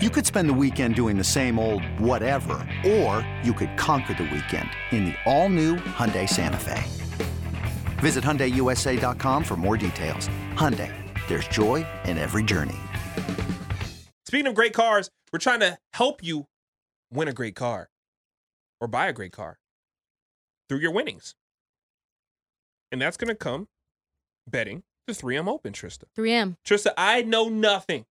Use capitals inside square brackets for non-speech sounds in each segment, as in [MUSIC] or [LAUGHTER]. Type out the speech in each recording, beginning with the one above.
You could spend the weekend doing the same old whatever, or you could conquer the weekend in the all-new Hyundai Santa Fe. Visit HyundaiUSA.com for more details. Hyundai, there's joy in every journey. Speaking of great cars, we're trying to help you win a great car or buy a great car through your winnings. And that's going to come betting the 3M Open, Trista. 3M. Trista, I know nothing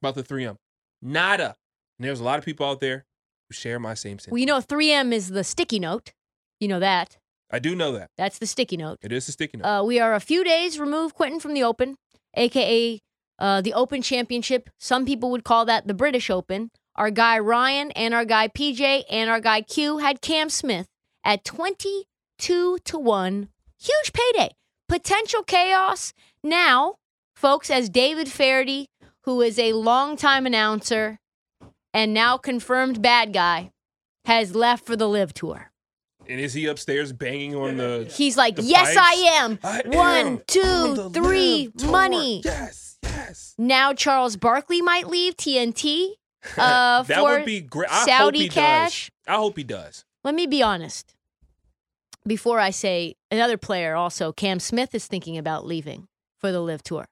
about the 3M. Nada. And there's a lot of people out there who share my same sentiment. Well, you know, 3M is the sticky note. You know that. I do know that. That's the sticky note. It is the sticky note. Uh, we are a few days removed, Quentin, from the Open, aka uh, the Open Championship. Some people would call that the British Open. Our guy Ryan and our guy PJ and our guy Q had Cam Smith at 22 to 1. Huge payday. Potential chaos. Now, folks, as David Feherty, who is a longtime announcer and now confirmed bad guy, has left for the LIV Tour. and is he upstairs banging on the. He's like, the yes, pipes? I am. I One, am two, three, money. Yes, yes. Now Charles Barkley might leave TNT [LAUGHS] uh, that for would be great. I hope Saudi he cash. Does. I hope he does. Let me be honest. Before I say another player, also Cam Smith is thinking about leaving for the LIV Tour.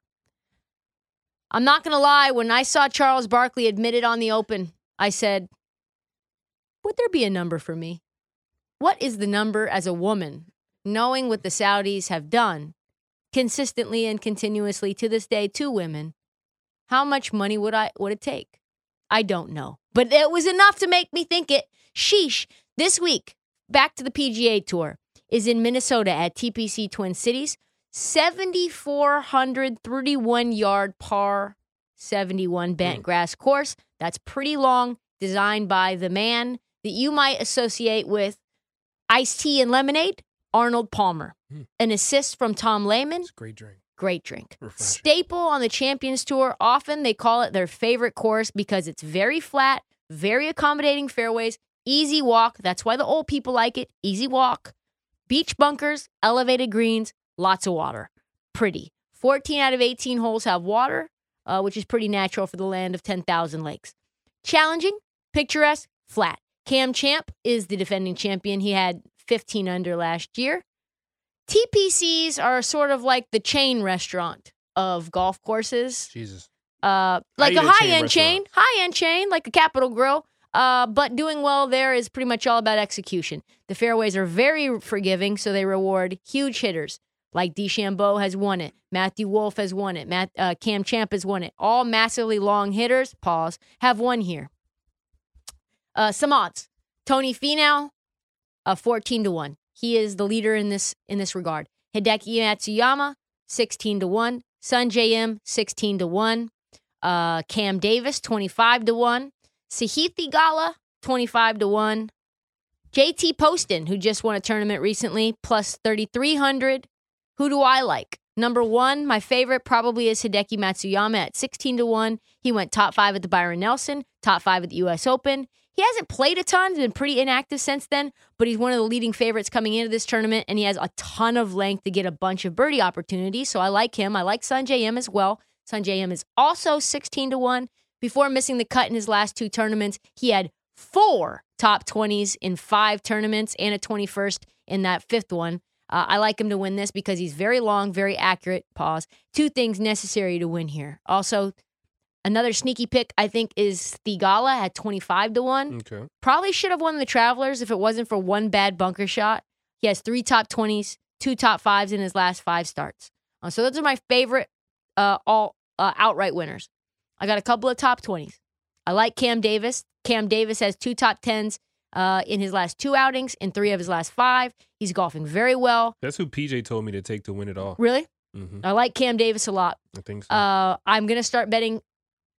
I'm not gonna lie. When I saw Charles Barkley admitted on the Open, I said, "Would there be a number for me? What is the number as a woman, knowing what the Saudis have done consistently and continuously to this day to women? How much money would I would it take? I don't know, but it was enough to make me think it. Sheesh! This week, back to the PGA Tour is in Minnesota at TPC Twin Cities. 7,431 yard par 71 bent grass course. That's pretty long, designed by the man that you might associate with iced tea and lemonade, Arnold Palmer. Hmm. An assist from Tom Lehman, great drink. great drink. Refreshing. Staple on the Champions Tour. Often they call it their favorite course because it's very flat, very accommodating fairways, easy walk. That's why the old people like it. Easy walk. Beach bunkers, elevated greens, lots of water. Pretty. 14 out of 18 holes have water, uh, which is pretty natural for the land of 10,000 lakes. Challenging, picturesque, flat. Cam Champ is the defending champion. He had 15 under last year. TPCs are sort of like the chain restaurant of golf courses. Jesus. Uh, like a at a chain high end chain, high end chain, like a Capital Grille. Uh, but doing well there is pretty much all about execution. The fairways are very forgiving, so they reward huge hitters. Like DeChambeau has won it, Matthew Wolff has won it, Matt uh, Cam Champ has won it. All massively long hitters, pause, have won here. Uh, some odds: Tony Finau, uh, fourteen to one. He is the leader in this in this regard. Hideki Matsuyama, sixteen to one. Sungjae Im, sixteen to one. Uh, Cam Davis, twenty five to one. Sahith Theegala, twenty five to one. JT Poston, who just won a tournament recently, plus thirty three hundred. Who do I like? Number one, my favorite probably is Hideki Matsuyama at 16 to 1. He went top five at the Byron Nelson, top five at the US Open. He hasn't played a ton, been pretty inactive since then, but he's one of the leading favorites coming into this tournament, and he has a ton of length to get a bunch of birdie opportunities. So I like him. I like Sungjae Im as well. Sungjae Im is also 16 to 1. Before missing the cut in his last two tournaments, he had four top 20s in five tournaments and a 21st in that fifth one. Uh, I like him to win this because he's very long, very accurate. Pause. Two things necessary to win here. Also, another sneaky pick I think is Theegala at 25 to 1. Okay. Probably should have won the Travelers if it wasn't for one bad bunker shot. He has three top 20s, two top fives in his last five starts. Uh, so those are my favorite uh, all uh, outright winners. I got a couple of top 20s. I like Cam Davis. Cam Davis has two top 10s uh, in his last two outings, in three of his last five. He's golfing very well. That's who PJ told me to take to win it all. Really? hmm I like Cam Davis a lot. I think so. Uh, I'm going to start betting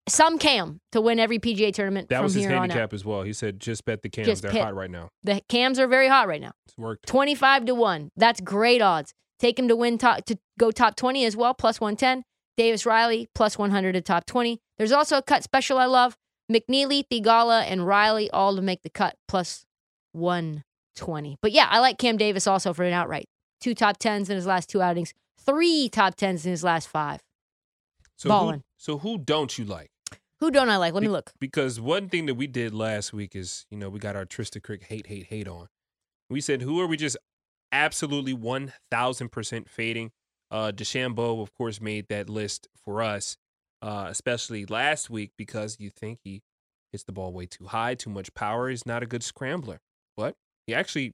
some Cam to win every PGA tournament that was his handicap as well. He said, just bet the cams. Just They're pit- hot right now. The Cams are very hot right now. It's worked. 25 to 1. That's great odds. Take him to win top to go top 20 as well, plus 110. Davis Riley, plus 100 to top 20. There's also a cut special I love. McNealy, Theegala, and Riley all to make the cut, plus 120. But yeah, I like Cam Davis also for an outright. Two top 10s in his last two outings, three top 10s in his last five. So who, so who don't you like? Who don't I like? Let me look. Because one thing that we did last week is, you know, we got our Trista Crick hate, hate, hate on. We said, who are we just absolutely 1000% fading? Uh, DeChambeau, of course, made that list for us, uh, especially last week because you think he hits the ball way too high, too much power. He's not a good scrambler. But he actually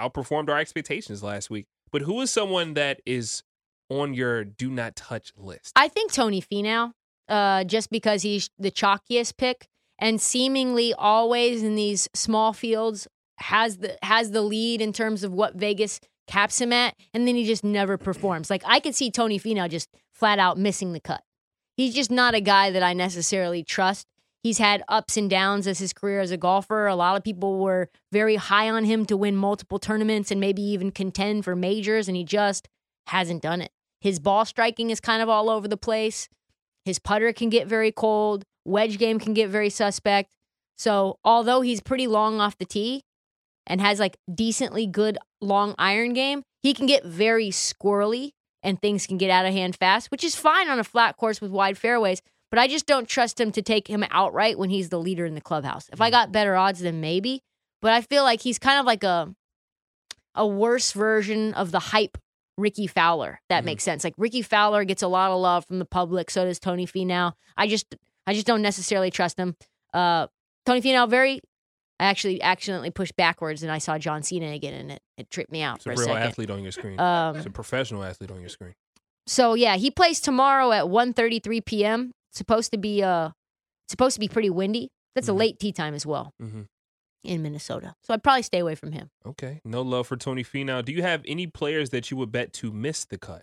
outperformed our expectations last week. But who is someone that is on your do not touch list? I think Tony Finau, uh, just because he's the chalkiest pick and seemingly always in these small fields has the has the lead in terms of what Vegas caps him at, and then he just never performs. Like I could see Tony Finau just flat out missing the cut. He's just not a guy that I necessarily trust. He's had ups and downs as his career as a golfer. A lot of people were very high on him to win multiple tournaments and maybe even contend for majors, and he just hasn't done it. His ball striking is kind of all over the place. His putter can get very cold. Wedge game can get very suspect. So, although he's pretty long off the tee and has like decently good long iron game, he can get very squirrely and things can get out of hand fast, which is fine on a flat course with wide fairways. But I just don't trust him to take him outright when he's the leader in the clubhouse. If I got better odds, then maybe. But I feel like he's kind of like a a worse version of the hype Rickie Fowler. That Mhm. makes sense. Like Rickie Fowler gets a lot of love from the public. So does Tony Finau. I just I just don't necessarily trust him. Uh, Tony Finau very. I actually accidentally pushed backwards and I saw John Cena again and it, it tripped me out It's a for a real second. athlete on your screen. Um, it's a professional athlete on your screen. so yeah, he plays tomorrow at 1.33 p.m. It's supposed to be uh supposed to be pretty windy. That's Mhm. a late tea time as well hmm in Minnesota. So I'd probably stay away from him. Okay. No love for Tony Finau. Do you have any players that you would bet to miss the cut?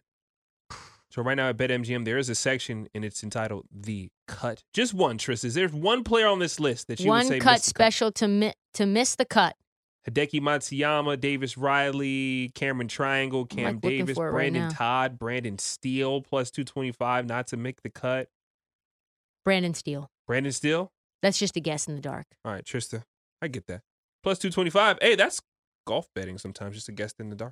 So right now at BetMGM, there is a section and it's entitled "The Cut." Just one, Tris. Is there one player on this list that you would One say cut special to mi- to miss the cut. Hideki Matsuyama, Davis Riley, Cameron Tringale, Cam like Davis, it right Brandon. Todd, Brendan Steele plus two twenty five, not to make the cut. Brendan Steele. Brendan Steele. That's just a guess in the dark. All right, Trista, I get that. Plus two twenty five. Hey, that's golf betting sometimes. Just a guess in the dark.